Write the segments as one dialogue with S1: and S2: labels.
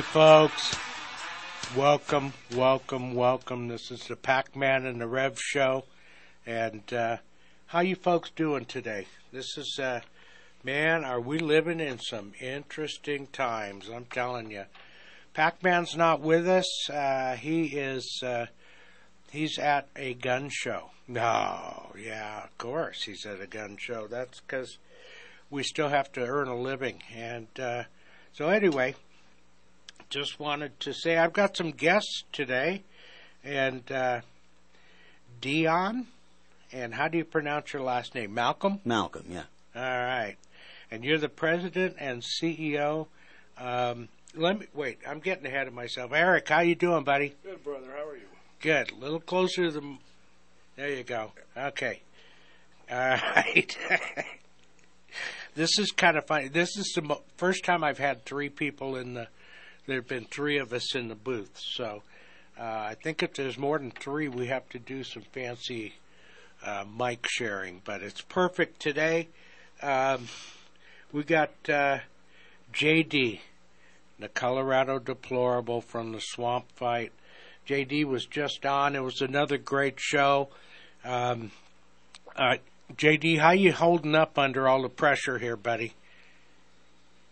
S1: Folks. Welcome, welcome, welcome. This is the Pac-Man and the Rev Show. And uh, how you folks doing today? This is, uh, man, are we living in some interesting times? I'm telling you. Pac-Man's not with us. Uh, he is, uh, he's at a gun show. No, yeah, of course he's at a gun show. That's because we still have to earn a living. And uh, so anyway, just wanted to say I've got some guests today, and uh, Dion, and how do you pronounce your last name? Malcolm.
S2: Malcolm, yeah.
S1: All right, and you're the president and CEO. Um, let me wait. I'm getting ahead of myself. Eric, how you doing, buddy?
S3: Good, brother. How are you?
S1: Good. A little closer to the. There you go. Okay. All right. this is kind of funny. This is the mo- first time I've had three people in the there have been three of us in the booth. So uh, I think if there's more than three, we have to do some fancy uh, mic sharing. But it's perfect today. Um, we got uh, JD, the Colorado Deplorable from the Swamp Fight. JD was just on. It was another great show. Um, uh, JD, how you holding up under all the pressure here, buddy?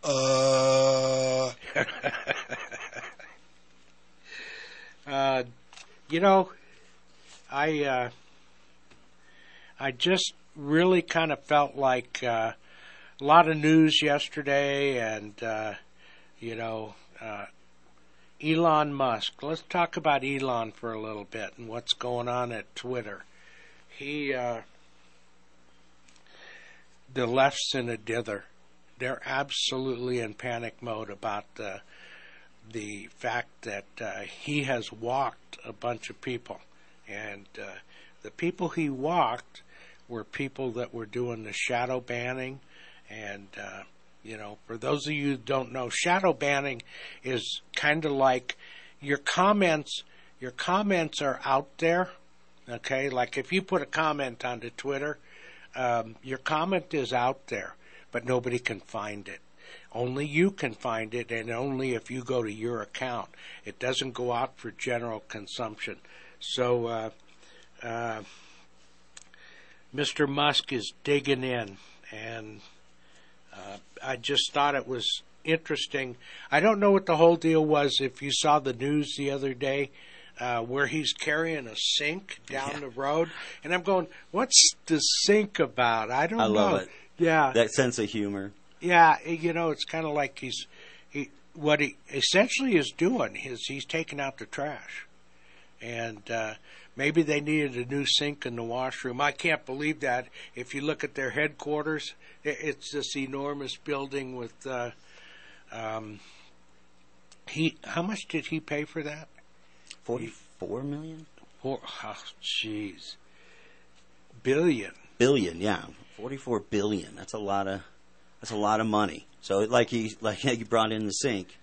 S3: Uh,
S1: uh, you know, I uh, I just really kind of felt like uh, a lot of news yesterday, and uh, you know, uh, Elon Musk. Let's talk about Elon for a little bit and what's going on at Twitter. He uh, the left's in a dither they're absolutely in panic mode about uh, the fact that uh, he has walked a bunch of people, and uh, the people he walked were people that were doing the shadow banning, and uh, you know, for those of you who don't know, shadow banning is kind of like your comments. Your comments are out there, okay? Like if you put a comment onto Twitter, um, your comment is out there but nobody can find it. Only you can find it, and only if you go to your account. It doesn't go out for general consumption. So, uh, uh, Mr. Musk is digging in, and uh, I just thought it was interesting. I don't know what the whole deal was. If you saw the news the other day, uh, where he's carrying a sink down yeah. the road, and I'm going, "What's the sink about?" I don't
S2: I
S1: know. Yeah,
S2: that sense of humor.
S1: Yeah, you know, it's kind of like he's he what he essentially is doing is he's taking out the trash, and uh, maybe they needed a new sink in the washroom. I can't believe that. If you look at their headquarters, it's this enormous building with. Uh, um, he how much did he pay for that?
S2: Forty-four million.
S1: Four, oh, jeez, billion.
S2: Billion, yeah. 44 billion. That's a lot of that's a lot of money. So like he like he brought in the sink.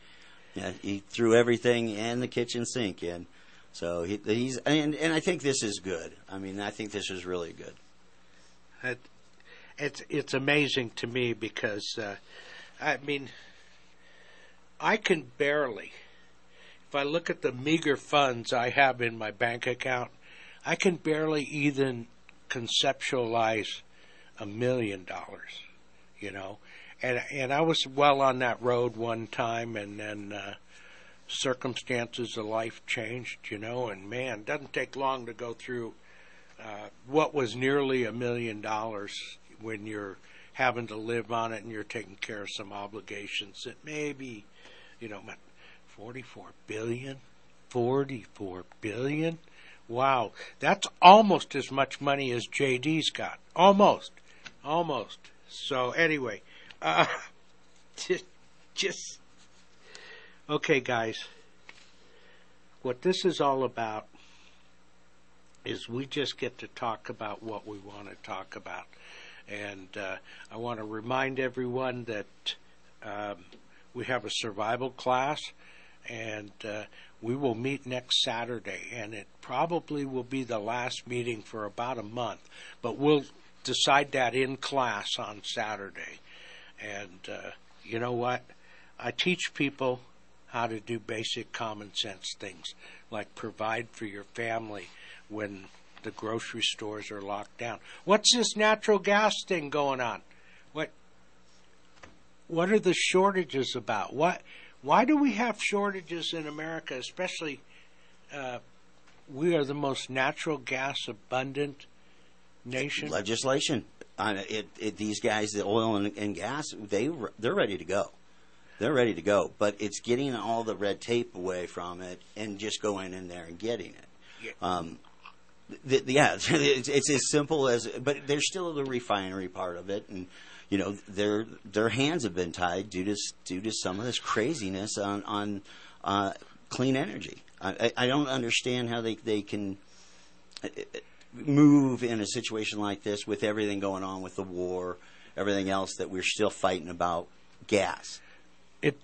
S2: Yeah, he threw everything and the kitchen sink in. So he, he's and and I think this is good. I mean, I think this is really good.
S1: It, it's it's amazing to me because uh, I mean I can barely if I look at the meager funds I have in my bank account, I can barely even conceptualize a million dollars, you know. And and I was well on that road one time, and then uh, circumstances of life changed, you know. And man, doesn't take long to go through uh, what was nearly a million dollars when you're having to live on it and you're taking care of some obligations that maybe, you know, 44 billion? 44 billion? Wow, that's almost as much money as JD's got. Almost. Almost. So anyway, uh, just, just, okay guys. What this is all about is we just get to talk about what we want to talk about. And uh, I want to remind everyone that um, we have a survival class, and uh, we will meet next Saturday, and it probably will be the last meeting for about a month, but we'll decide that in class on Saturday. And uh, you know what? I teach people how to do basic common sense things, like provide for your family when the grocery stores are locked down. What's this natural gas thing going on? What what are the shortages about? What why do we have shortages in America, especially uh, we are the most natural gas abundant nation?
S2: Legislation. Uh, it, it, these guys, the oil and, and gas, they they're ready to go. They're ready to go, but it's getting all the red tape away from it and just going in there and getting it.
S1: Yeah.
S2: Um, the, yeah, it's, it's as simple as, but there's still the refinery part of it, and you know their their hands have been tied due to due to some of this craziness on on uh, clean energy. I, I don't understand how they they can uh, move in a situation like this with everything going on with the war, everything else that we're still fighting about gas.
S1: It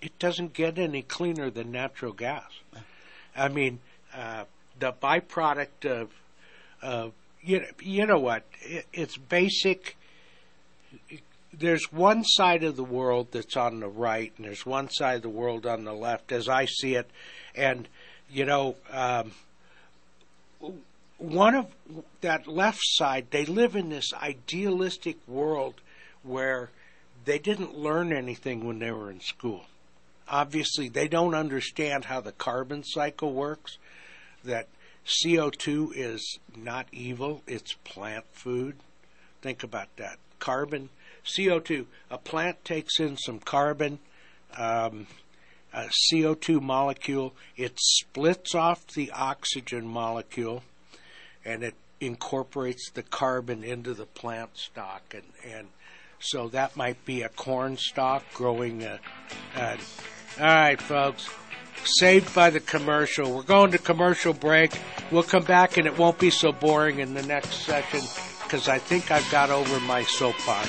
S1: it doesn't get any cleaner than natural gas. I mean, uh, the byproduct of of you know, you know what? It, it's basic there's one side of the world that's on the right, and there's one side of the world on the left, as I see it. And you know, um, one of that left side, they live in this idealistic world where they didn't learn anything when they were in school. Obviously, they don't understand how the carbon cycle works. That CO2 is not evil; it's plant food. Think about that carbon, CO2. A plant takes in some carbon, um, a CO2 molecule, it splits off the oxygen molecule, and it incorporates the carbon into the plant stock. And, and so that might be a corn stalk growing a. a all right, folks. Saved by the commercial. We're going to commercial break. We'll come back and it won't be so boring in the next session because I think I've got over my soapbox.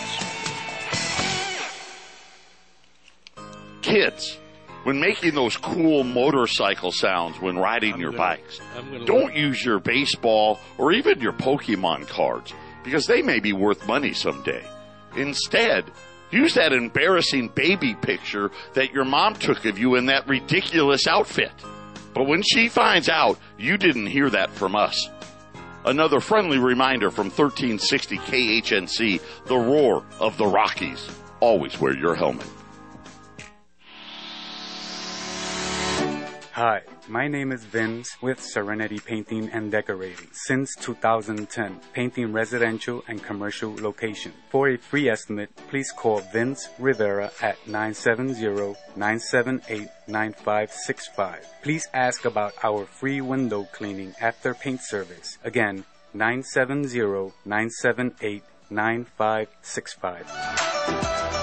S3: Kids, when making those cool motorcycle sounds when riding
S1: I'm
S3: your
S1: gonna-
S3: bikes, don't
S1: look-
S3: use your baseball or even your Pokemon cards because they may be worth money someday. Instead, use that embarrassing baby picture that your mom took of you in that ridiculous outfit. But when she finds out, you didn't hear that from us. Another friendly reminder from 1360 KHNC, the roar of the Rockies. Always wear your helmet.
S4: Hi, my name is Vince with Serenity Painting and Decorating. Since 2010, painting residential and commercial locations. For a free estimate, please call Vince Rivera at 970-978-9565. Please ask about our free window cleaning after paint service. Again, 970-978-9565.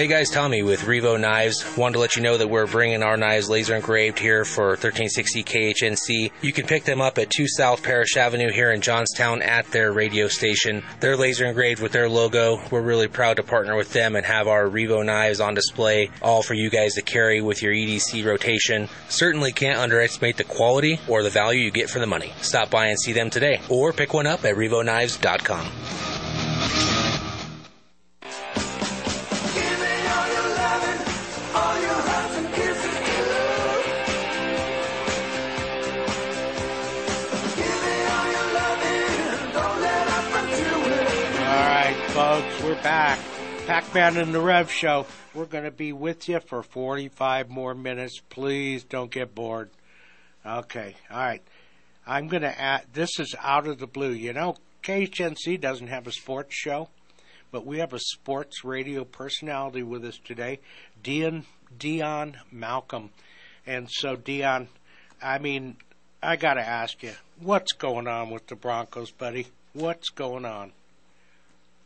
S5: Hey guys, Tommy with Revo Knives. Wanted to let you know that we're bringing our knives laser engraved here for 1360 KHNC. You can pick them up at 2 South Parish Avenue here in Johnstown at their radio station. They're laser engraved with their logo. We're really proud to partner with them and have our Revo knives on display, all for you guys to carry with your EDC rotation. Certainly can't underestimate the quality or the value you get for the money. Stop by and see them today, or pick one up at RevoKnives.com.
S1: We're back. Pac Man and the Rev Show. We're going to be with you for 45 more minutes. Please don't get bored. Okay, all right. I'm going to add, this is out of the blue. You know, KHNC doesn't have a sports show, but we have a sports radio personality with us today, Dion, Dion Malcolm. And so, Dion, I mean, I got to ask you, what's going on with the Broncos, buddy? What's going on?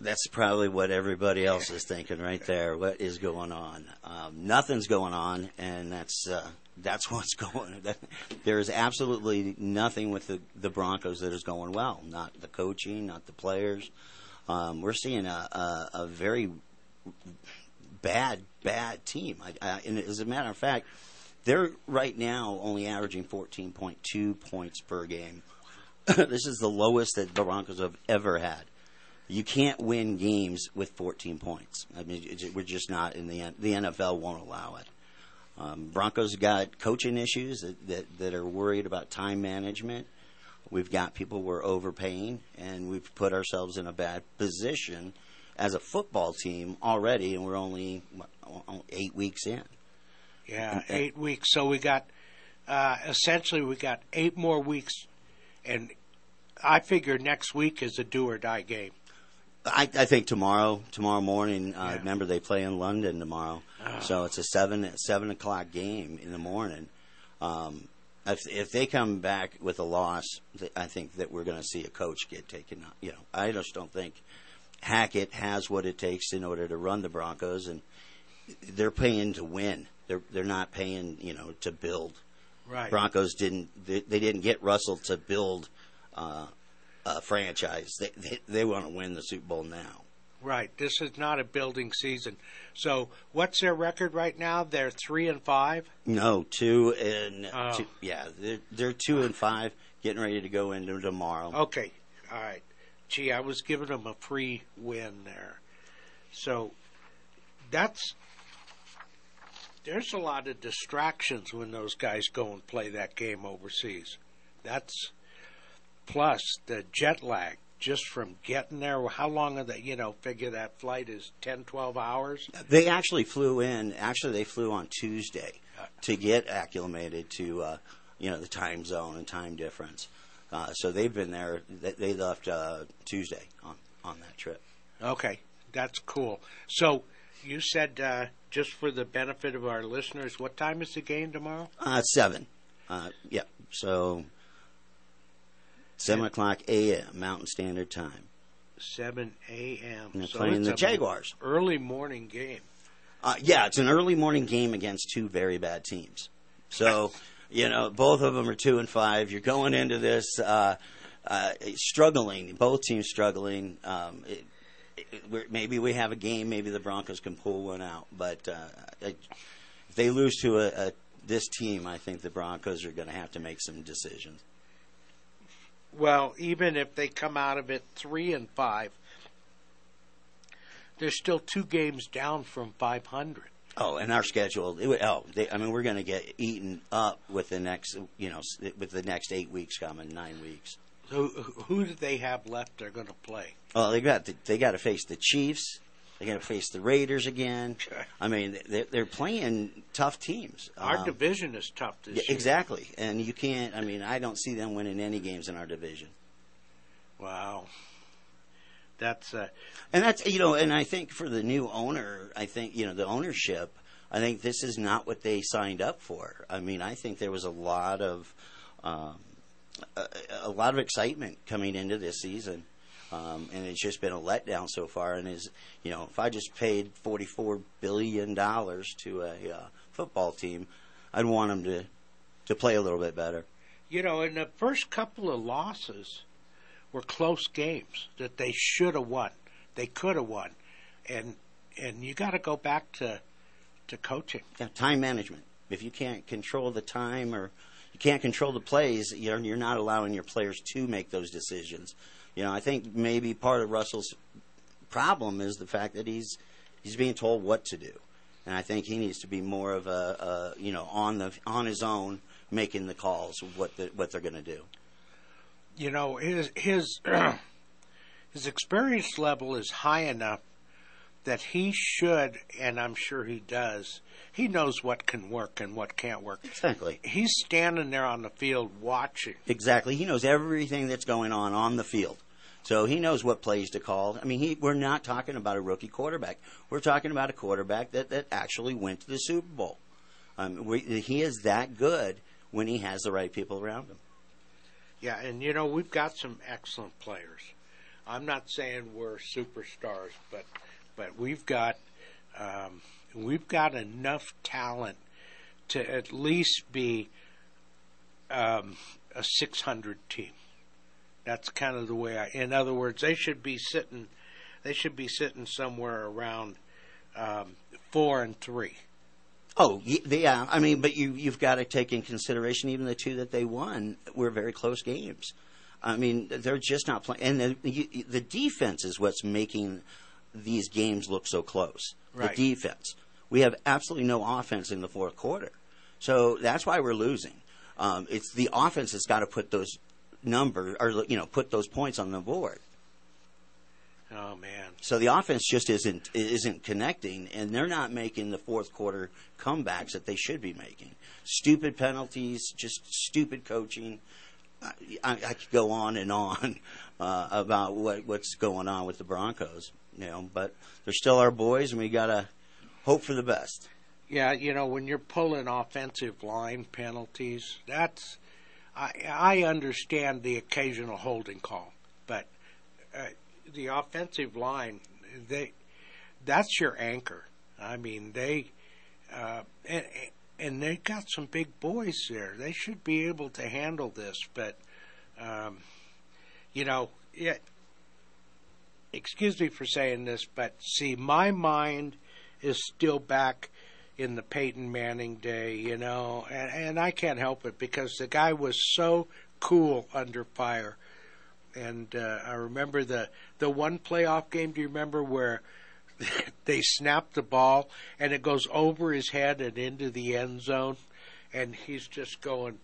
S2: That's probably what everybody else is thinking right there. What is going on? Um, nothing's going on, and that's uh, that's what's going. That, there is absolutely nothing with the, the Broncos that is going well. Not the coaching, not the players. Um, we're seeing a, a, a very bad, bad team. I, I, and as a matter of fact, they're right now only averaging 14.2 points per game. this is the lowest that the Broncos have ever had. You can't win games with 14 points. I mean, we're just not in the the NFL won't allow it. Um, Broncos got coaching issues that, that, that are worried about time management. We've got people we're overpaying, and we've put ourselves in a bad position as a football team already, and we're only what, eight weeks in.
S1: Yeah, eight weeks. So we got uh, essentially we got eight more weeks, and I figure next week is a do or die game.
S2: I, I think tomorrow, tomorrow morning. Uh, Remember, they play in London tomorrow,
S1: Oh.
S2: so it's a seven seven o'clock game in the morning. Um, if, if they come back with a loss, I think that we're going to see a coach get taken out. You know, I just don't think Hackett has what it takes in order to run the Broncos, and they're paying to win. They're they're not paying, you know, to build.
S1: Right.
S2: Broncos didn't they, they didn't get Russell to build uh, a franchise. They they, they want to win the Super Bowl now.
S1: Right. This is not a building season. So what's their record right now? They're three and five.
S2: No, two and
S1: Oh.
S2: two, yeah, they're, they're two and five, getting ready to go into tomorrow.
S1: Okay. All right. Gee, I was giving them a free win there. So that's there's a lot of distractions when those guys go and play that game overseas. That's plus the jet lag just from getting there. How long are they? You know, figure that flight is 10, 12 hours.
S2: They actually flew in. Actually, they flew on Tuesday to get acclimated to uh, you know the time zone and time difference. Uh, so they've been there. They, they left uh, Tuesday on on that trip.
S1: Okay, that's cool. So you said uh, just for the benefit of our listeners, what time is the game tomorrow?
S2: Uh, seven. Uh, yep. So seven o'clock a.m. Mountain Standard Time.
S1: 7 a.m.
S2: And they're
S1: So
S2: playing
S1: it's
S2: the Jaguars.
S1: Early morning game.
S2: Uh, yeah, it's an early morning game against two very bad teams. So, you know, both of them are two and five. You're going into this uh, uh, struggling. Both teams struggling. Um, it, it, we're, maybe we have a game. Maybe the Broncos can pull one out. But uh, if they lose to a, a this team, I think the Broncos are going to have to make some decisions.
S1: Well, even if they come out of it three and five, they're still two games down from 500.
S2: Oh, and our schedule. It, oh, they, I mean, we're going to get eaten up with the next, you know, with the next eight weeks coming, nine weeks.
S1: So who do they have left? They're going to play.
S2: Well, they got to, they got to face the Chiefs. They got to face the Raiders again. I mean, they're, they're playing tough teams.
S1: Our
S2: Um,
S1: division is tough this
S2: yeah,
S1: year.
S2: exactly, and you can't. I mean, I don't see them winning any games in our division.
S1: Wow. That's uh,
S2: And that's you know, and I think for the new owner, I think you know the ownership. I think this is not what they signed up for. I mean, I think there was a lot of um, a, a lot of excitement coming into this season, um, and it's just been a letdown so far. And is you know, if I just paid forty four billion dollars to a uh, football team, I'd want them to to play a little bit better.
S1: you know, in the first couple of losses were close games that they should have won. They could have won, and and you got to go back to to coaching.
S2: Yeah, time management. If you can't control the time or you can't control the plays, you're, you're not allowing your players to make those decisions. You know, I think maybe part of Russell's problem is the fact that he's he's being told what to do, and I think he needs to be more of a, a you know on the on his own making the calls of what the, what they're going to do.
S1: You know, his his his experience level is high enough that he should, and I'm sure he does. He knows what can work and what can't work.
S2: Exactly.
S1: He's standing there on the field watching.
S2: Exactly. He knows everything that's going on on the field. So he knows what plays to call. I mean, he, we're not talking about a rookie quarterback. We're talking about a quarterback that, that actually went to the Super Bowl. Um, we, he is that good when he has the right people around him.
S1: Yeah, and you know we've got some excellent players. I'm not saying we're superstars, but but we've got um, we've got enough talent to at least be um, a 600 team. That's kind of the way I. In other words, they should be sitting, they should be sitting somewhere around um, four and three.
S2: Oh, yeah. I mean, but you you've got to take in consideration even the two that they won were very close games. I mean, they're just not playing, and the, the defense is what's making these games look so close.
S1: Right.
S2: The defense. We have absolutely no offense in the fourth quarter, so that's why we're losing. Um, it's the offense that's got to put those numbers, or you know, put those points on the board.
S1: Oh man!
S2: So the offense just isn't isn't connecting, and they're not making the fourth quarter comebacks that they should be making. Stupid penalties, just stupid coaching. I, I, I could go on and on uh, about what what's going on with the Broncos, you know, but they're still our boys, and we gotta hope for the best.
S1: Yeah, you know, when you're pulling offensive line penalties, that's I I understand the occasional holding call, but uh, the offensive line, they that's your anchor. I mean, they uh, and and they got some big boys there. They should be able to handle this, but um, you know, it. Excuse me for saying this, but see, my mind is still back in the Peyton Manning day, you know, and, and I can't help it because the guy was so cool under fire. And uh, I remember the the one playoff game. Do you remember where they snapped the ball and it goes over his head and into the end zone, and he's just going.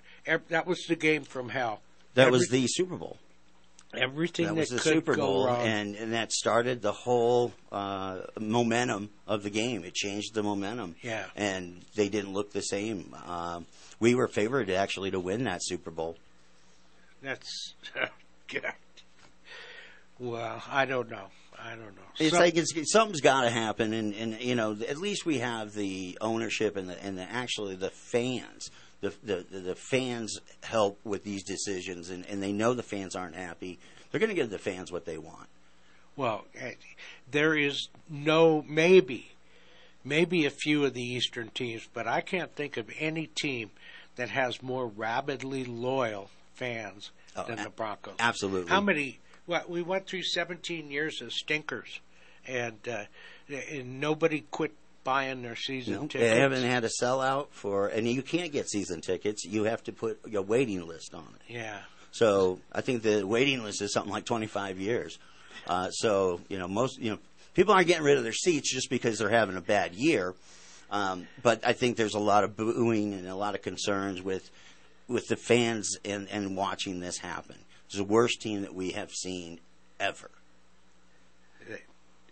S1: That was the game from hell.
S2: That Every, was the Super Bowl.
S1: Everything
S2: that,
S1: that
S2: was the
S1: could
S2: Super
S1: go
S2: Bowl,
S1: wrong.
S2: and and that started the whole uh, momentum of the game. It changed the momentum.
S1: Yeah.
S2: and they didn't look the same. Um, we were favored actually to win that Super Bowl.
S1: That's good. Well, I don't know. I don't know.
S2: It's
S1: So-
S2: like it's, something's got to happen, and, and you know at least we have the ownership and the and the, actually the fans. The, the the fans help with these decisions, and, and they know the fans aren't happy. They're going to give the fans what they want.
S1: Well, there is no maybe, maybe a few of the Eastern teams, but I can't think of any team that has more rabidly loyal fans
S2: Oh,
S1: than
S2: a-
S1: the Broncos.
S2: Absolutely.
S1: How many? Well, we went through 17 years of stinkers, and uh, and nobody quit buying their season
S2: No,
S1: tickets.
S2: they haven't had a sellout for, and you can't get season tickets. You have to put your waiting list on it.
S1: yeah.
S2: So I think the waiting list is something like 25 years. Uh, so you know, most you know, people aren't getting rid of their seats just because they're having a bad year. Um, but I think there's a lot of booing and a lot of concerns with with the fans and, and watching this happen. It's the worst team that we have seen ever.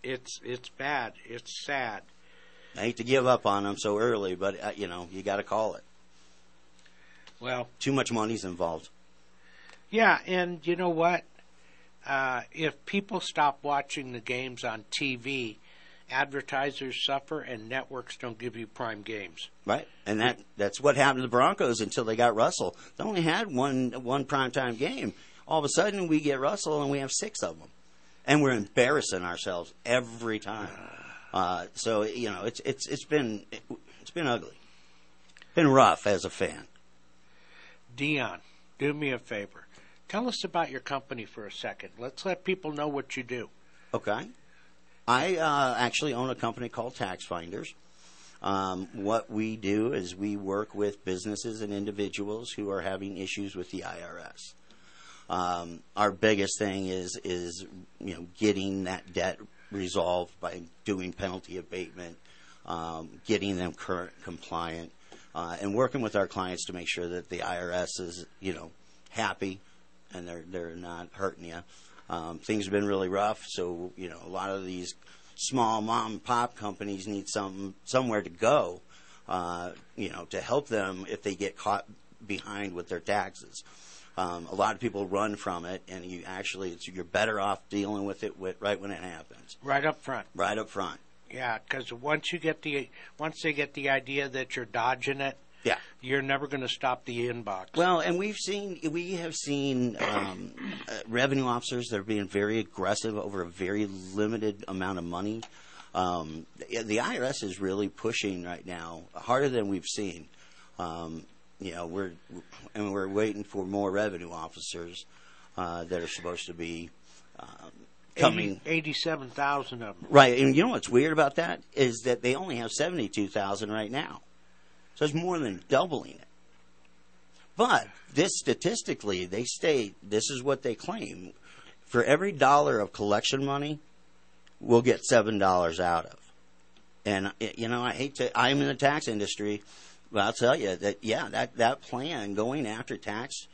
S1: It's it's bad. It's sad.
S2: I hate to give up on them so early, but uh, you know, you got to call it.
S1: Well,
S2: Too much money's involved.
S1: Yeah, and you know what? Uh, if people stop watching the games on TV, advertisers suffer and networks don't give you prime games.
S2: Right, and that that's what happened to the Broncos until they got Russell. They only had one one primetime game. All of a sudden, we get Russell, and we have six of them, and we're embarrassing ourselves every time. Uh, so you know, it's it's it's been it's been ugly, been rough as a fan.
S1: Dion, do me a favor. Tell us about your company for a second. Let's let people know what you do.
S2: Okay. I uh, actually own a company called Tax Finders. Um, what we do is we work with businesses and individuals who are having issues with the IRS. Um, our biggest thing is is you know getting that debt resolved by doing penalty abatement, um, getting them current compliant, uh, and working with our clients to make sure that the IRS is you know happy and they're they're not hurting you. Um, things have been really rough, so you know a lot of these small mom and pop companies need some somewhere to go, uh, you know, to help them if they get caught behind with their taxes. Um, a lot of people run from it, and you actually it's, you're better off dealing with it with, right when it happens,
S1: Right up front.
S2: right up front.
S1: Yeah, because once you get the once they get the idea that you're dodging it,
S2: Yeah.
S1: you're never going to stop the inbox.
S2: Well, and we've seen we have seen um, uh, revenue officers that are being very aggressive over a very limited amount of money. Um, the, the IRS is really pushing right now harder than we've seen. Um, you know, we're and we're waiting for more revenue officers uh, that are supposed to be um, coming.
S1: eighty-seven thousand of them.
S2: Right, and you know what's weird about that is that they only have seventy-two thousand right now, so it's more than doubling it. But this statistically, they state this is what they claim: for every dollar of collection money, we'll get seven dollars out of. And you know, I hate to. I'm in the tax industry, but I'll tell you that yeah, that that plan going after tax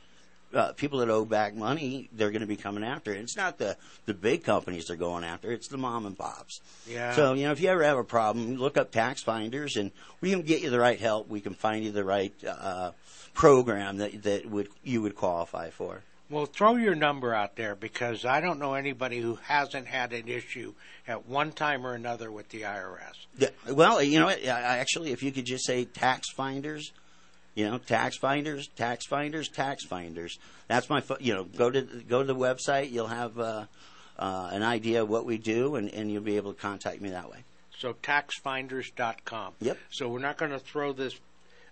S2: uh, people that owe back money, they're going to be coming after it. It's not the the big companies they're going after; it's the mom and pops.
S1: Yeah.
S2: So you know, if you ever have a problem, look up tax finders, and we can get you the right help. We can find you the right uh, program that that would you would qualify for.
S1: Well, throw your number out there because I don't know anybody who hasn't had an issue at one time or another with the IRS.
S2: Yeah, well, you know, what, I- I actually, if you could just say tax finders, you know, tax finders, tax finders, tax finders. That's my, you know, go to go to the website. You'll have uh, uh, an idea of what we do, and, and you'll be able to contact me that way.
S1: So taxfinders.com.
S2: Yep.
S1: So we're not going to throw this.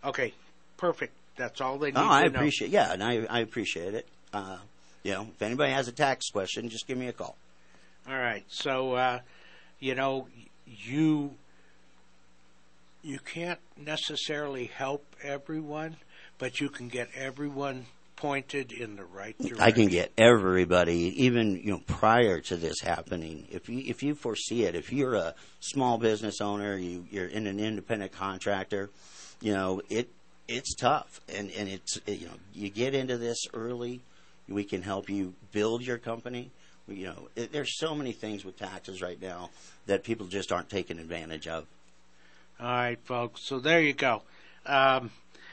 S1: Okay, perfect. That's all they need
S2: Oh, I
S1: know.
S2: appreciate. Yeah, and I I appreciate it. Uh, you know, if anybody has a tax question, just give me a call.
S1: All right. So, uh, you know, you you can't necessarily help everyone, but you can get everyone pointed in the right direction.
S2: I can get everybody, even you know, prior to this happening. If you if you foresee it, if you're a small business owner, you you're in an independent contractor, you know it it's tough, and and it's it, you know you get into this early, we can help you build your company. You know, it, there's so many things with taxes right now that people just aren't taking advantage of.
S1: All right, folks. So there you go. Um,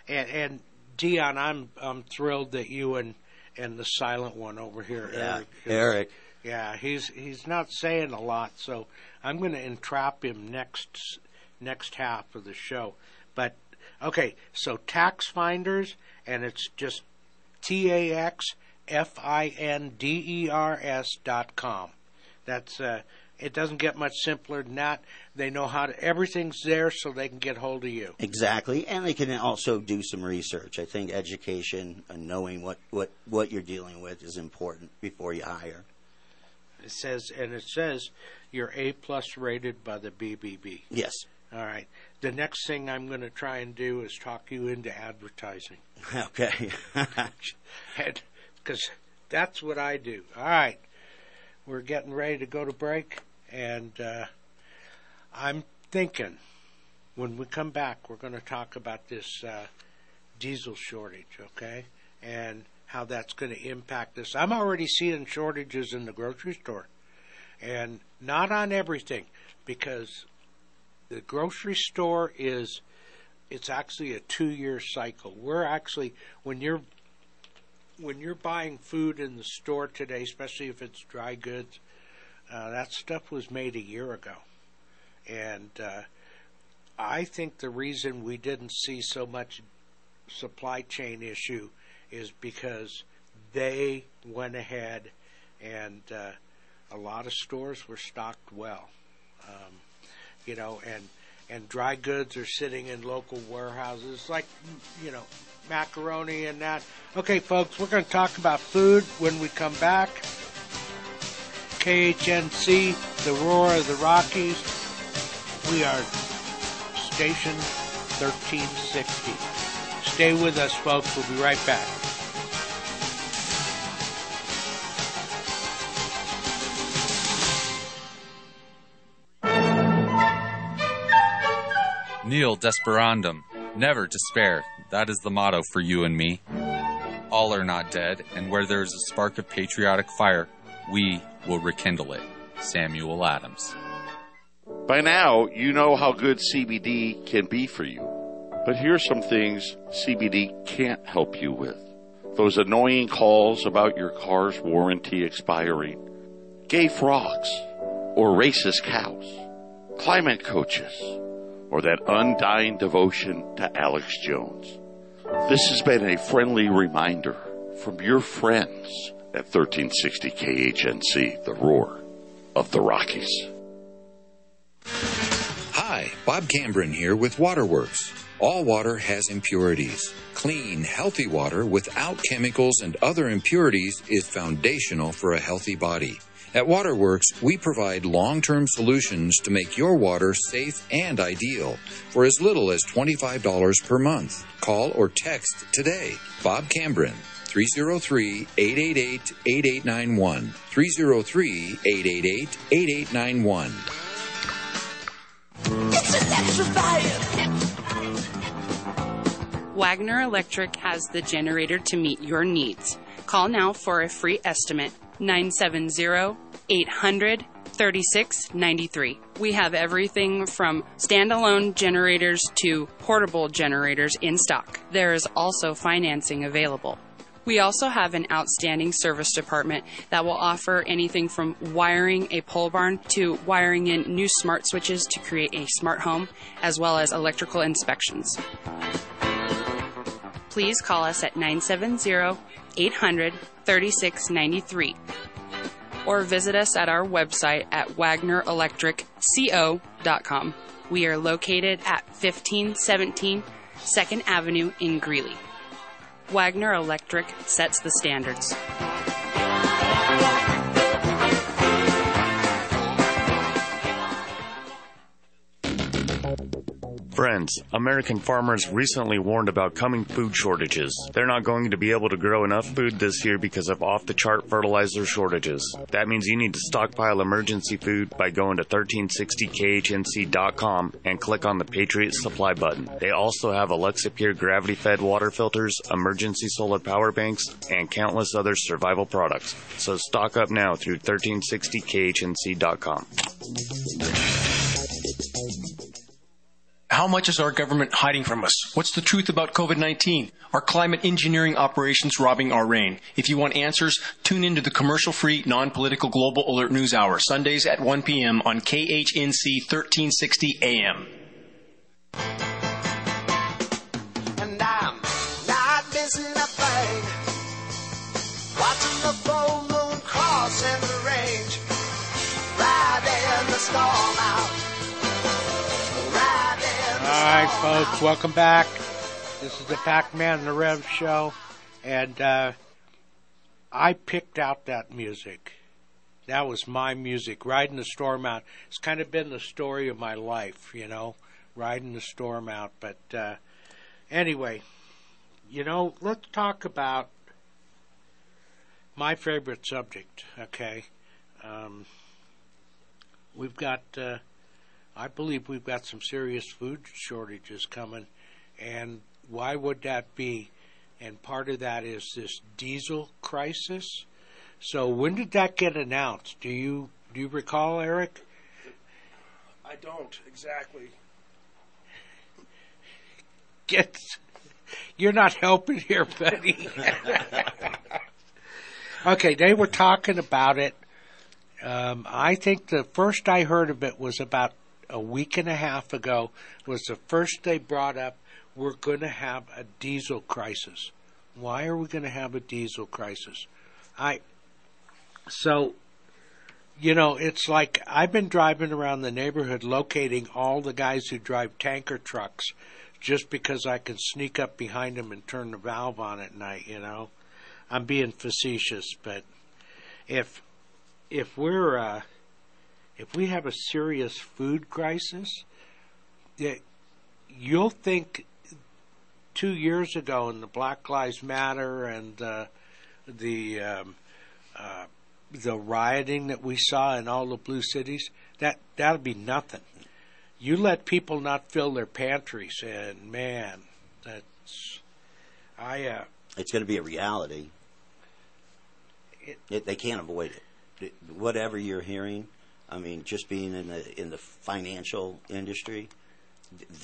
S1: and, and Dion, I'm I'm thrilled that you and and the silent one over here,
S2: Yeah,
S1: Eric.
S2: Eric.
S1: Yeah, he's he's not saying a lot, so I'm going to entrap him next next half of the show. But okay, so tax finders, and it's just T A X F I N D E R S dot com. That's uh, it. Doesn't get much simpler than that. They know how to. Everything's there, so they can get hold of you.
S2: Exactly, and they can also do some research. I think education and knowing what, what, what you're dealing with is important before you hire.
S1: It says, and it says you're A plus rated by the BBB.
S2: Yes.
S1: All right. The next thing I'm going to try and do is talk you into advertising.
S2: Okay.
S1: Because that's what I do. All right. We're getting ready to go to break, and uh, I'm thinking when we come back, we're going to talk about this uh, diesel shortage, okay? And how that's going to impact us. I'm already seeing shortages in the grocery store, and not on everything, because the grocery store is it's actually a two year cycle. We're actually when you're when you're buying food in the store today, especially if it's dry goods, uh, that stuff was made a year ago, and uh, I think the reason we didn't see so much supply chain issue is because they went ahead and uh, a lot of stores were stocked well, um, you know, and and dry goods are sitting in local warehouses like you know macaroni and that. Okay, folks, we're going to talk about food when we come back. KHNC, the roar of the Rockies. We are station 1360. Stay with us, folks. We'll be right back.
S6: Nil desperandum, never despair. That is the motto for you and me. All are not dead, and where there is a spark of patriotic fire, we will rekindle it. Samuel Adams.
S3: By now, you know how good CBD can be for you. But here's some things CBD can't help you with. Those annoying calls about your car's warranty expiring, gay frogs, or racist cows, climate coaches, or that undying devotion to Alex Jones. This has been a friendly reminder from your friends at 1360 KHNC, the roar of the Rockies.
S7: Hi, Bob Cambron here with Waterworks. All water has impurities. Clean, healthy water without chemicals and other impurities is foundational for a healthy body. At Waterworks, we provide long-term solutions to make your water safe and ideal for as little as $25 per month. Call or text today. Bob Cambrin, 303-888-8891. 303-888-8891.
S8: Wagner Electric has the generator to meet your needs. Call now for a free estimate 970 800 3693. We have everything from standalone generators to portable generators in stock. There is also financing available. We also have an outstanding service department that will offer anything from wiring a pole barn to wiring in new smart switches to create a smart home, as well as electrical inspections. Please call us at 970 800 3693 or visit us at our website at wagnerelectricco.com. We are located at 1517 2nd Avenue in Greeley. Wagner Electric sets the standards.
S9: Friends, American farmers recently warned about coming food shortages. They're not going to be able to grow enough food this year because of off the chart fertilizer shortages. That means you need to stockpile emergency food by going to 1360khnc.com and click on the Patriot Supply button. They also have Alexa Pure gravity fed water filters, emergency solar power banks, and countless other survival products. So stock up now through 1360khnc.com.
S10: How much is our government hiding from us? What's the truth about COVID 19? Are climate engineering operations robbing our rain? If you want answers, tune into the commercial free, non political Global Alert News Hour, Sundays at 1 p.m. on KHNC 1360 AM.
S11: And I'm not missing
S1: folks, welcome back. This is the Pac-Man and the Rev Show, and uh, I picked out that music. That was my music. Riding the storm out. It's kind of been the story of my life, you know, riding the storm out. But uh, anyway, you know, let's talk about my favorite subject. Okay, um, we've got. Uh, I believe we've got some serious food shortages coming, and why would that be? And part of that is this diesel crisis. So when did that get announced? Do you do you recall, Eric?
S12: I don't exactly.
S1: Get, you're not helping here, buddy. okay, they were talking about it. Um, I think the first I heard of it was about a week and a half ago was the first they brought up we're going to have a diesel crisis. Why are we going to have a diesel crisis? I so you know, it's like I've been driving around the neighborhood locating all the guys who drive tanker trucks just because I can sneak up behind them and turn the valve on at night, you know. I'm being facetious, but if if we're uh if we have a serious food crisis, you'll think two years ago in the Black Lives Matter and uh, the um, uh, the rioting that we saw in all the blue cities, that that'll be nothing. You let people not fill their pantries, and man, that's I. Uh,
S2: it's going to be a reality.
S1: It,
S2: it, they can't avoid it. th- whatever you're hearing, I mean, just being in the in the financial industry,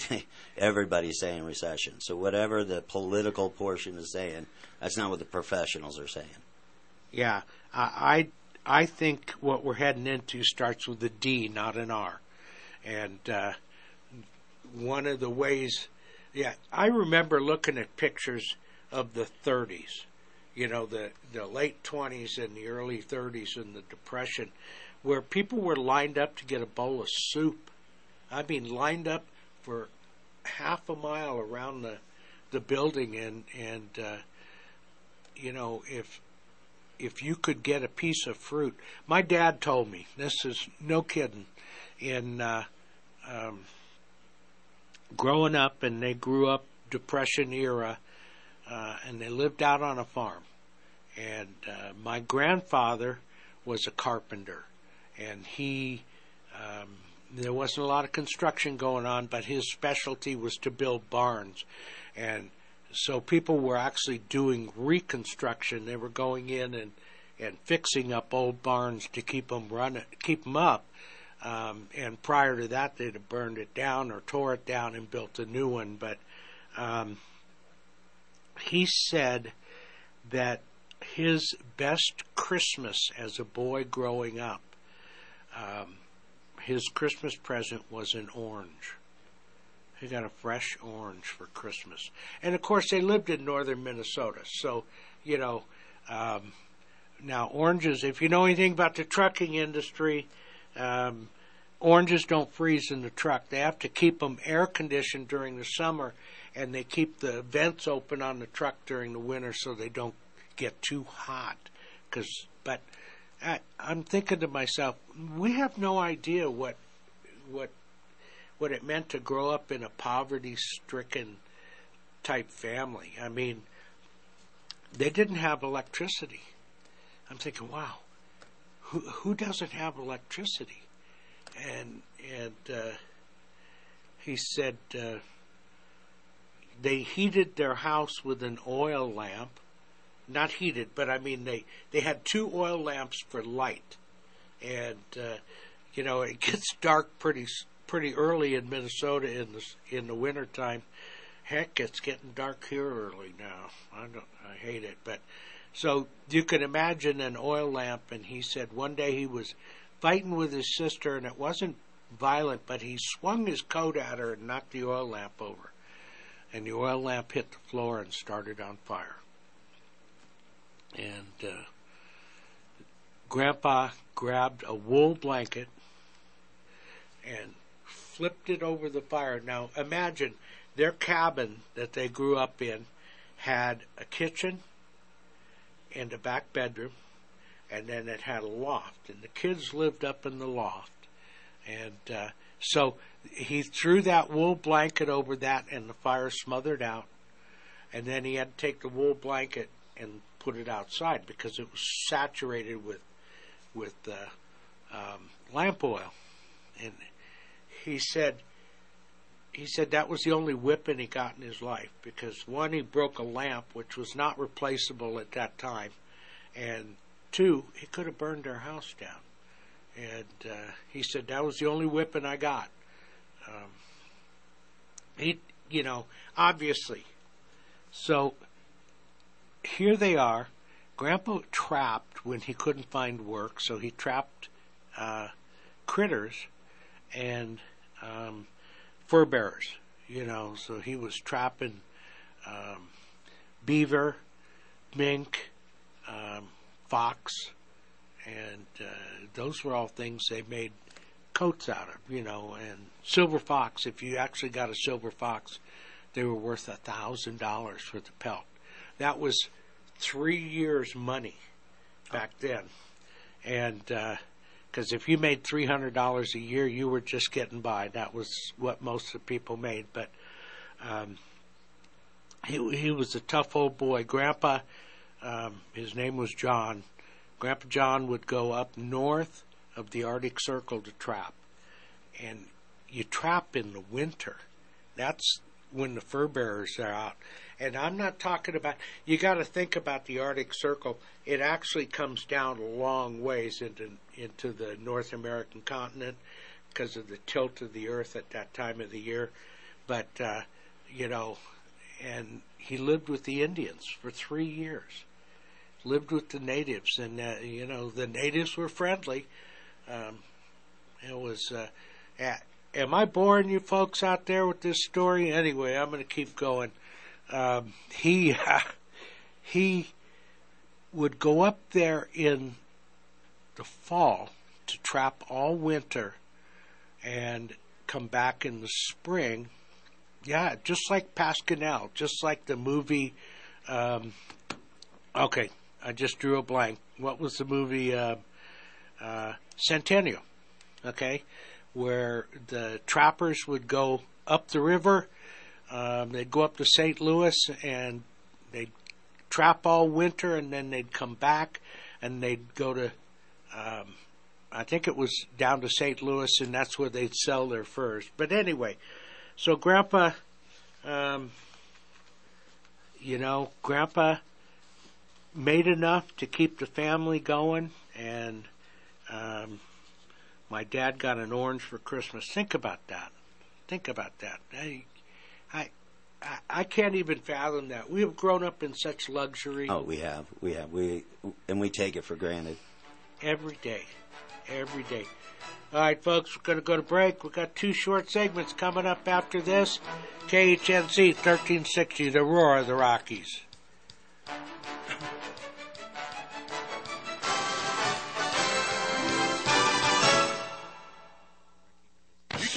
S2: everybody's saying recession. So whatever the political portion is saying, that's not what the professionals are saying.
S1: Yeah, I I, think what we're heading into starts with a D, not an R, and uh, one of the ways, yeah, I remember looking at pictures of the 30s, you know, the the late 20s and the early 30s and the depression, where people were lined up to get a bowl of soup. I mean, lined up for half a mile around the the building, and and uh, you know if if you could get a piece of fruit. My dad told me this is no kidding. In uh, um, growing up, and they grew up Depression era, uh, and they lived out on a farm. And uh, my grandfather was a carpenter, and he um, there wasn't a lot of construction going on, but his specialty was to build barns, and so people were actually doing reconstruction. They were going in and and fixing up old barns to keep them running, keep them up. Um, and prior to that, they'd have burned it down or tore it down and built a new one. But um, he said that his best Christmas as a boy growing up, um, his Christmas present was an orange. He got a fresh orange for Christmas. And of course, they lived in northern Minnesota. So, you know, um, now oranges, if you know anything about the trucking industry, um, oranges don't freeze in the truck. They have to keep them air conditioned during the summer, and they keep the vents open on the truck during the winter so they don't get too hot. Cause, but I, I'm thinking to myself, we have no idea what what what it meant to grow up in a poverty-stricken type family. I mean, they didn't have electricity. I'm thinking, wow, who who doesn't have electricity? And and uh, he said uh, they heated their house with an oil lamp, not heated, but I mean they they had two oil lamps for light, and uh, you know it gets dark pretty pretty early in Minnesota in the in the winter time. Heck, it's getting dark here early now. I don't I hate it, but so you can imagine an oil lamp. And he said one day he was fighting with his sister, and it wasn't violent, but he swung his coat at her and knocked the oil lamp over. And the oil lamp hit the floor and started on fire. And uh, Grandpa grabbed a wool blanket and flipped it over the fire. Now imagine their cabin that they grew up in had a kitchen and a back bedroom, and then it had a loft, and the kids lived up in the loft. And uh, so he threw that wool blanket over that, and the fire smothered out. And then he had to take the wool blanket and put it outside because it was saturated with with uh, um, lamp oil. And he said he said that was the only whipping he got in his life because one he broke a lamp which was not replaceable at that time, and two he could have burned their house down. And uh, he said that was the only whipping I got. Um, he, you know, obviously. So here they are. Grandpa trapped when he couldn't find work, so he trapped uh, critters and um, fur bearers. You know, so he was trapping um, beaver, mink, um, fox, and uh, those were all things they made coats out of. You know, and silver fox. If you actually got a silver fox, they were worth a thousand dollars for the pelt. That was three years' money back then, and because if you made three hundred dollars a year, you were just getting by. That was what most of the people made. But um, he he was a tough old boy. Grandpa, um, his name was John. Grandpa John would go up north of the Arctic Circle to trap, and you trap in the winter. That's when the fur bearers are out. And I'm not talking about, you got to think about the Arctic Circle. It actually comes down a long ways into, into the North American continent because of the tilt of the earth at that time of the year. But, uh, you know, and he lived with the Indians for three years. Lived with the natives, and uh, you know the natives were friendly. Um, it was. Uh, at, am I boring you folks out there with this story? Anyway, I'm going to keep going. Um, he he would go up there in the fall to trap all winter and come back in the spring. Yeah, just like Pasquinel, just like the movie. Um, okay, I just drew a blank. What was the movie? Uh, uh, Centennial. Okay, where the trappers would go up the river. Um, they'd go up to St. Louis and they'd trap all winter, and then they'd come back and they'd go to. Um, I think it was down to St. Louis, and that's where they'd sell their furs. But anyway, so Grandpa, um, you know, Grandpa made enough to keep the family going, and um, my dad got an orange for Christmas. Think about that. Think about that. I, I, I- I can't even fathom that. We have grown up in such luxury
S2: Oh, we have, we have, we, and we take it for granted.
S1: every day, every day. All right, folks, we're going to go to break. We've got two short segments coming up after this. KHNC 1360, the roar of the Rockies.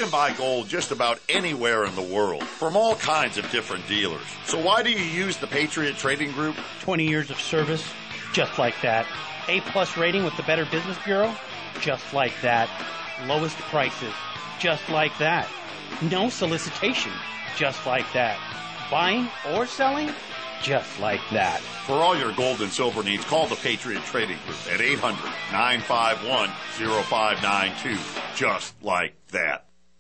S3: Can buy gold just about anywhere in the world from all kinds of different dealers. So why do you use the Patriot Trading Group?
S13: 20 years of service, just like that. A plus rating with the Better Business Bureau, just like that. Lowest prices, just like that. No solicitation, just like that. Buying or selling, just like that.
S3: For all your gold and silver needs, call the Patriot Trading Group at 800-951-0592. Just like that.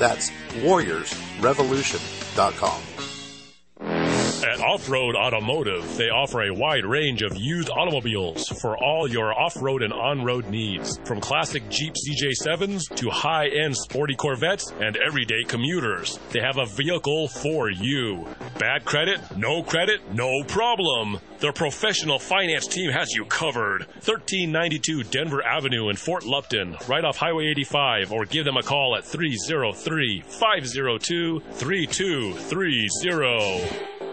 S14: That's warriorsrevolution.com.
S15: At Off Road Automotive, they offer a wide range of used automobiles for all your off road and on road needs. From classic Jeep CJ7s to high end sporty Corvettes and everyday commuters. They have a vehicle for you. Bad credit? No credit? No problem. Their professional finance team has you covered. 1392 Denver Avenue in Fort Lupton, right off Highway 85, or give them a call at 303 502 3230.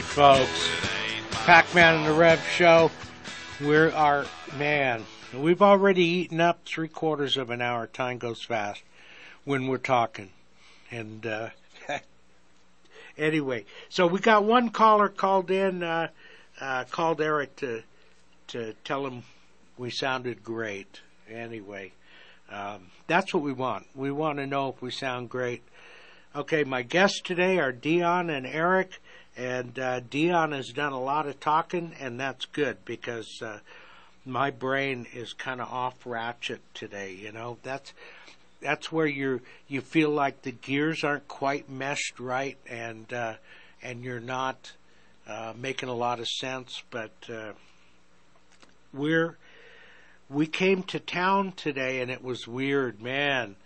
S1: Right, folks. Pac-Man and the Rev Show. We're our man. We've already eaten up three quarters of an hour. Time goes fast when we're talking. And uh, anyway, so we got one caller called in, uh, uh, called Eric to to tell him we sounded great. Anyway, um, that's what we want. We want to know if we sound great. Okay, my guests today are Dion and Eric, and uh, Dion has done a lot of talking, and that's good because uh, my brain is kind of off ratchet today. You know, that's that's where you you feel like the gears aren't quite meshed right, and uh, and you're not uh, making a lot of sense. But uh, we're we came to town today, and it was weird, man.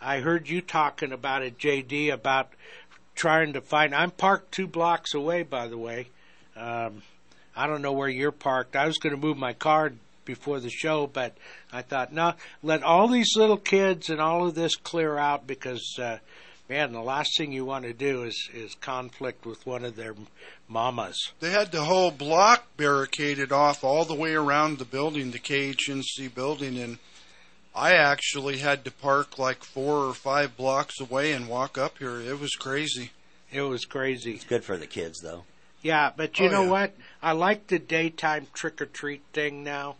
S1: I heard you talking about it, JD, about trying to find. I'm parked two blocks away, by the way. Um, I don't know where you're parked. I was going to move my car before the show, but I thought, no, let all these little kids and all of this clear out because, uh, man, the last thing you want to do is is conflict with one of their mamas.
S12: They had the whole block barricaded off all the way around the building, the KHNC building, and I actually had to park like four or five blocks away and walk up here. It was crazy.
S1: It was crazy.
S2: It's good for the kids, though.
S1: Yeah, but you
S12: Oh,
S1: know
S12: yeah.
S1: what? I like the daytime trick or treat thing now.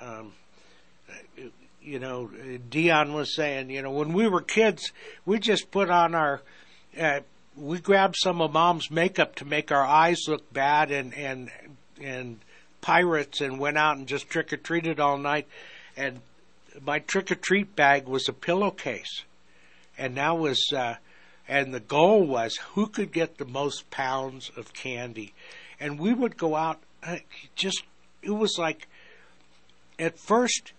S1: Um, you know, Dion was saying, you know, when we were kids, we just put on our, uh, we grabbed some of mom's makeup to make our eyes look bad and, and, and pirates and went out and just trick or treated all night. And my trick or treat bag was a pillowcase. And that was, uh, and the goal was who could get the most pounds of candy. And we would go out, uh, just, it was like, at first,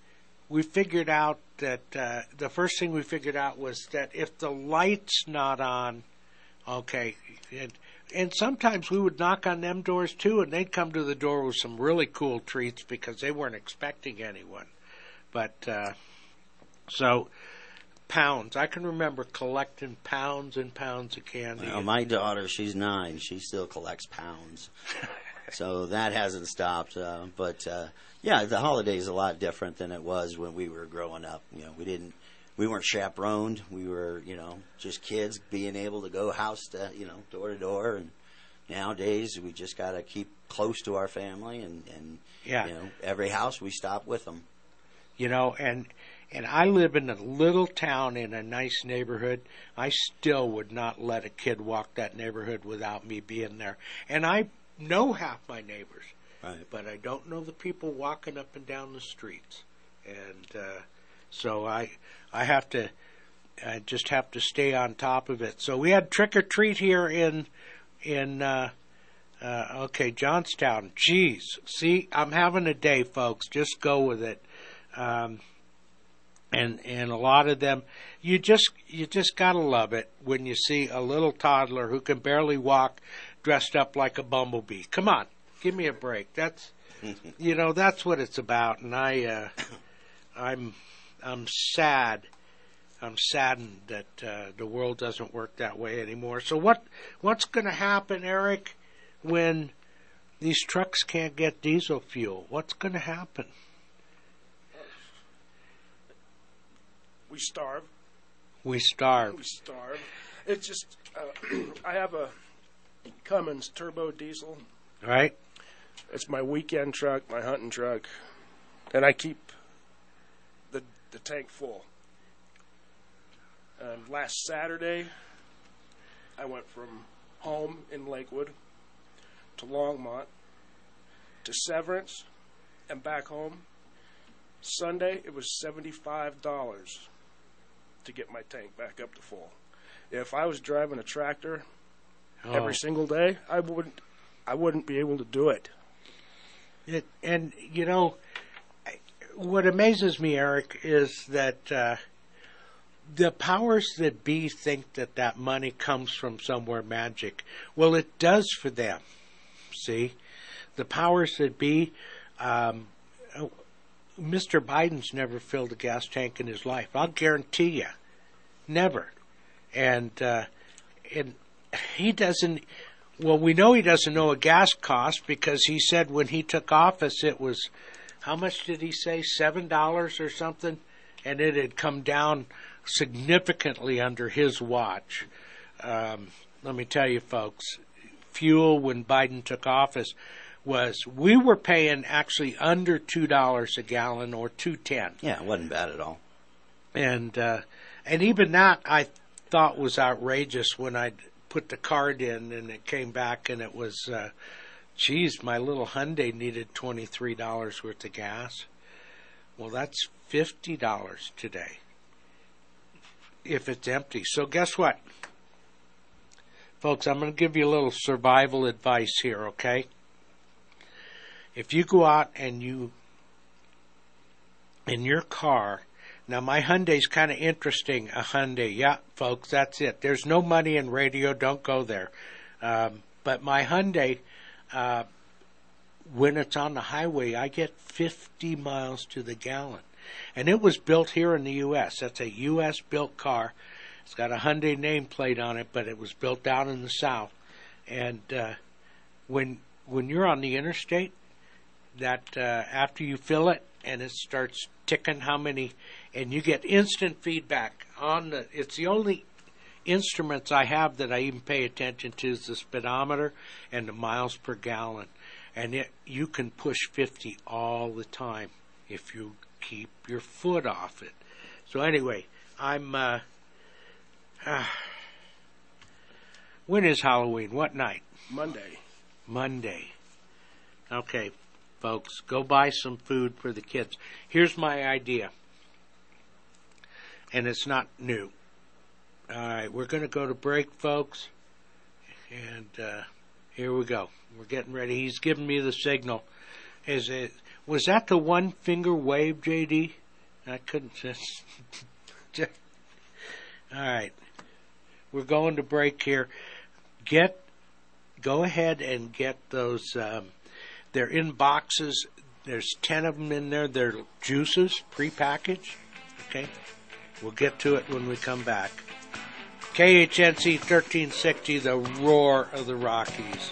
S1: we figured out that uh, the first thing we figured out was that if the light's not on, okay, and, and sometimes we would knock on them doors too, and they'd come to the door with some really cool treats because they weren't expecting anyone. But uh, so pounds, I can remember collecting pounds and pounds of candy.
S2: Well, my daughter, she's nine. She still collects pounds, so that hasn't stopped. Uh, but uh, yeah, the holiday's a lot different than it was when we were growing up. You know, we didn't, we weren't chaperoned. We were, you know, just kids being able to go house to, you know, door to door. And nowadays, we just got to keep close to our family, and and
S1: Yeah.
S2: you know, every house we stop with them.
S1: You know and and I live in a little town in a nice neighborhood I still would not let a kid walk that neighborhood without me being there and I know half my neighbors
S2: right
S1: but I don't know the people walking up and down the streets and uh so I I have to I just have to stay on top of it so we had trick or treat here in in uh uh, okay, Johnstown. Jeez, see, I'm having a day, folks. Just go with it. Um, and and a lot of them, you just you just gotta love it when you see a little toddler who can barely walk, dressed up like a bumblebee. Come on, give me a break. That's you know that's what it's about. And I, uh, I'm I'm sad. I'm saddened that uh, the world doesn't work that way anymore. So what what's going to happen, Eric? when these trucks can't get diesel fuel? What's going to happen?
S12: We starve.
S1: We starve.
S12: We starve. It's just, uh, I have a Cummins turbo diesel.
S1: Right?
S12: It's my weekend truck, my hunting truck, and I keep the the tank full. And last Saturday, I went from home in Lakewood to Longmont to Severance and back home. Sunday, it was seventy-five dollars to get my tank back up to full. If I was driving a tractor
S1: Oh.
S12: every single day, I wouldn't. I wouldn't be able to do it.
S1: It, and you know, what amazes me, Eric, is that uh, the powers that be think that that money comes from somewhere magic. Well, it does for them. See, the powers that be. Um, Mr. Biden's never filled a gas tank in his life. I'll guarantee you, never. And uh, and he doesn't. Well, we know he doesn't know a gas cost because he said when he took office it was how much did he say seven dollars or something, and it had come down significantly under his watch. Um, let me tell you, folks, fuel when Biden took office was we were paying actually under two dollars a gallon or two ten.
S2: Yeah, it wasn't bad at all.
S1: And uh, and even that I thought was outrageous when I put the card in and it came back and it was, uh, geez, my little Hyundai needed twenty three dollars worth of gas. Well, that's fifty dollars today. if it's empty. So guess what? Folks, I'm going to give you a little survival advice here, okay? If you go out and you in your car, now my Hyundai's kind of interesting, a Hyundai. Yeah, folks, that's it. There's no money in radio, don't go there. Um, but my Hyundai uh, when it's on the highway, I get 50 miles to the gallon. And it was built here in the U.S. That's a U.S. built car. It's got a Hyundai nameplate on it, but it was built down in the South. And uh, when when you're on the interstate, that uh, after you fill it and it starts ticking how many, and you get instant feedback on the. It's the only instruments I have that I even pay attention to is the speedometer and the miles per gallon and it, you can push 50 all the time if you keep your foot off it. So anyway, I'm. Uh, uh, when is Halloween? What night?
S12: Monday.
S1: Monday. Okay, folks, go buy some food for the kids. Here's my idea, and it's not new. All right, we're going to go to break, folks, and. Uh, here we go. We're getting ready. He's giving me the signal. Is it was that the one finger wave, JD? I couldn't just. All right, we're going to break here. Get, go ahead and get those. Um, they're in boxes. There's ten of them in there. They're juices, prepackaged. Okay, we'll get to it when we come back. KHNC 1360, the roar of the Rockies.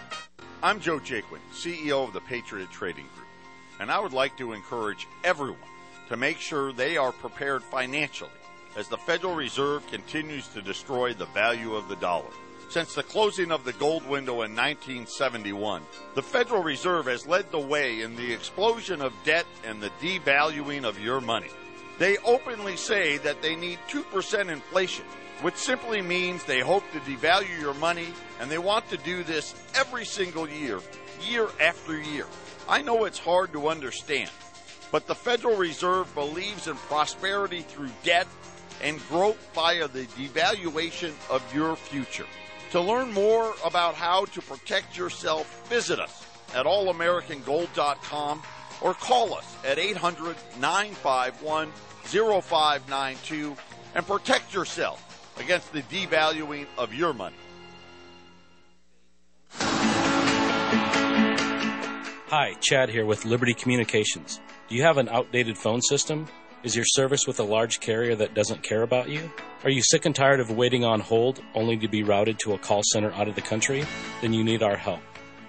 S3: I'm Joe Jaquin, CEO of the Patriot Trading Group, and I would like to encourage everyone to make sure they are prepared financially as the Federal Reserve continues to destroy the value of the dollar. Since the closing of the gold window in 1971, the Federal Reserve has led the way in the explosion of debt and the devaluing of your money. They openly say that they need 2% inflation, which simply means they hope to devalue your money, and they want to do this every single year, year after year. I know it's hard to understand, but the Federal Reserve believes in prosperity through debt and growth via the devaluation of your future. To learn more about how to protect yourself, visit us at allamericangold.com or call us at 800 951 0592 and protect yourself against the devaluing of your money.
S16: Hi, Chad here with Liberty Communications. Do you have an outdated phone system? Is your service with a large carrier that doesn't care about you? Are you sick and tired of waiting on hold only to be routed to a call center out of the country? Then you need our help.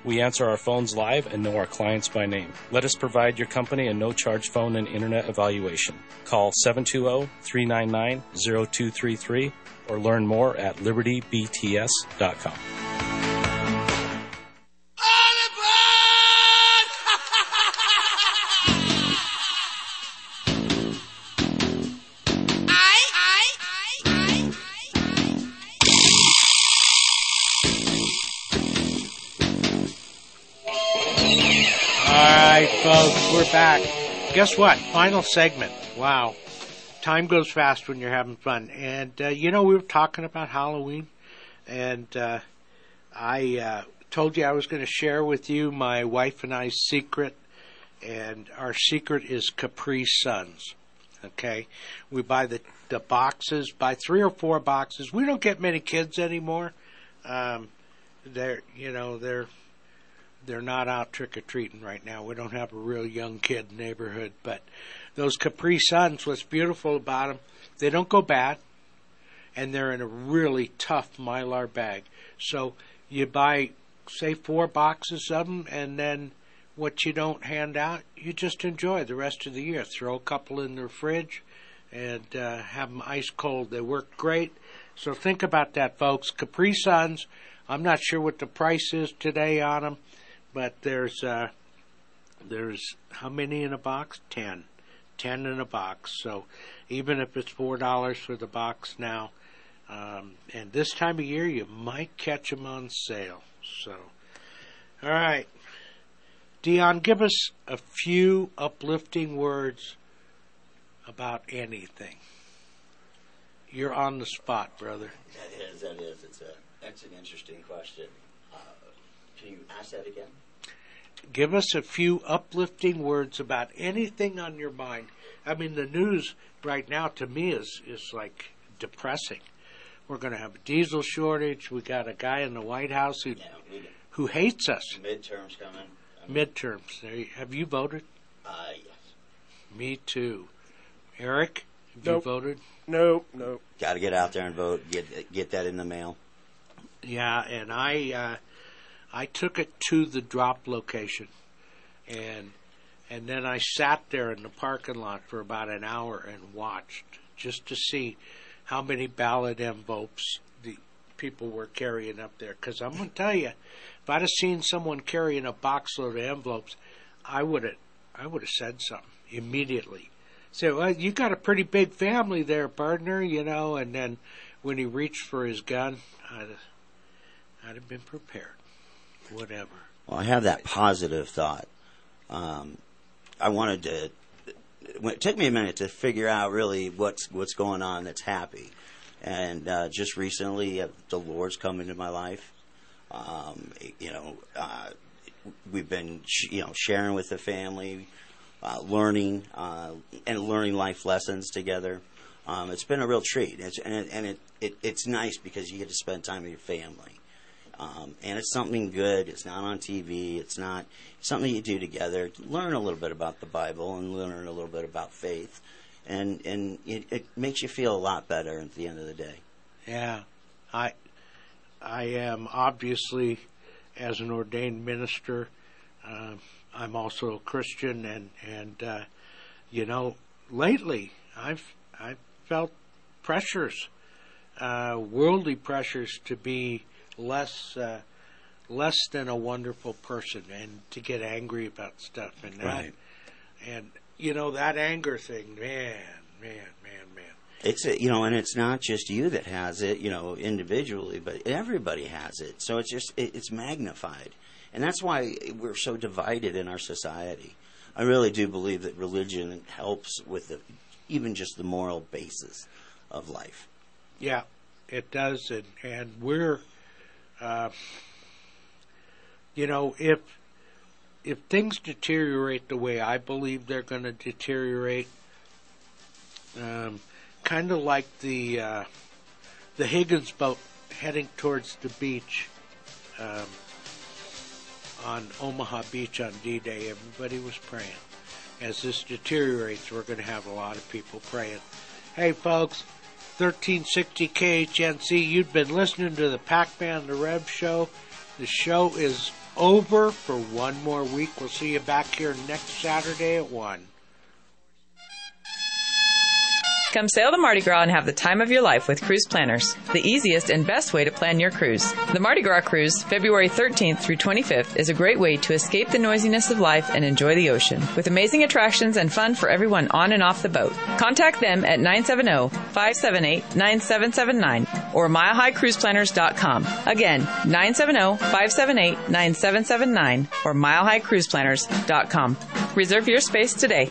S16: We answer our phones live and know our clients by name. Let us provide your company a no charge phone and internet evaluation. Call 720 399 0233 or learn more at libertybts.com.
S1: back. Guess what? Final segment. Wow. Time goes fast when you're having fun. And, uh, you know, we were talking about Halloween, and uh, I uh, told you I was going to share with you my wife and I's secret, and our secret is Capri Suns. Okay? We buy the, the boxes, buy three or four boxes. We don't get many kids anymore. Um, they're, you know, they're they're not out trick or treating right now. We don't have a real young kid neighborhood, but those Capri Suns, what's beautiful about them, they don't go bad, and they're in a really tough mylar bag. So you buy say four boxes of them, and then what you don't hand out, you just enjoy the rest of the year. Throw a couple in the fridge and uh, have them ice cold. They work great. So think about that, folks. Capri Suns. I'm not sure what the price is today on them, but there's uh, there's how many in a box? Ten. Ten in a box. So even if it's four dollars for the box now, um, and this time of year you might catch them on sale. So, all right, Dion, give us a few uplifting words about anything. You're on the spot, brother.
S2: That is, that is. It's a, that's an interesting question. Can you ask that again?
S1: Give us a few uplifting words about anything on your mind. I mean, the news right now to me is is like depressing. We're going to have a diesel shortage. We got a guy in the White House who who hates us.
S2: Midterms coming.
S1: Midterms. There you, have you voted?
S2: Uh, yes.
S1: Me too. Eric, have
S12: Nope.
S1: you voted?
S12: Nope, nope.
S2: Got to get out there and vote. Get get that in the mail.
S1: Yeah, and I uh, I took it to the drop location, and and then I sat there in the parking lot for about an hour and watched just to see how many ballot envelopes the people were carrying up there. Because I'm going to tell you, if I'd have seen someone carrying a boxload of envelopes, I would have I would have said something immediately. Say, well, you got a pretty big family there, partner, you know. And then when he reached for his gun, I'd I'd have been prepared. Whatever.
S2: Well, I have that positive thought. Um, I wanted to. It took me a minute to figure out really what's what's going on that's happy, and uh, just recently uh, the Lord's come into my life. Um, you know, uh, we've been you know sharing with the family, uh, learning uh, and learning life lessons together. Um, it's been a real treat, it's, and, it, and it, it it's nice because you get to spend time with your family. Um, and it's something good. It's not on TV. It's not something you do together. Learn a little bit about the Bible and learn a little bit about faith, and and it, it makes you feel a lot better at the end of the day.
S1: Yeah, I I am obviously as an ordained minister. Uh, I'm also a Christian, and and uh, you know, lately I've I've felt pressures, uh, worldly pressures, to be less uh, less than a wonderful person, and to get angry about stuff, and that,
S2: Right.
S1: and you know that anger thing, man, man, man, man.
S2: It's a, you know, and it's not just you that has it, you know, individually, but everybody has it. So it's just it, it's magnified, and that's why we're so divided in our society. I really do believe that religion helps with the, even just the moral basis of life.
S1: Yeah, it does, and and we're, uh, you know, if if things deteriorate the way I believe they're going to deteriorate, um, kind of like the uh, the Higgins boat heading towards the beach um, on Omaha Beach on D-Day, everybody was praying. As this deteriorates, we're going to have a lot of people praying. Hey, folks, 1360 KHNC, you've been listening to the Pac-Man The Rev Show. The show is over for one more week. We'll see you back here next Saturday at 1.
S17: Come sail the Mardi Gras and have the time of your life with Cruise Planners, the easiest and best way to plan your cruise. The Mardi Gras cruise, February 13th through 25th, is a great way to escape the noisiness of life and enjoy the ocean, with amazing attractions and fun for everyone on and off the boat. Contact them at 970-578-9779 or milehighcruiseplanners.com. Again, 970-578-9779 or milehighcruiseplanners.com. Reserve your space today.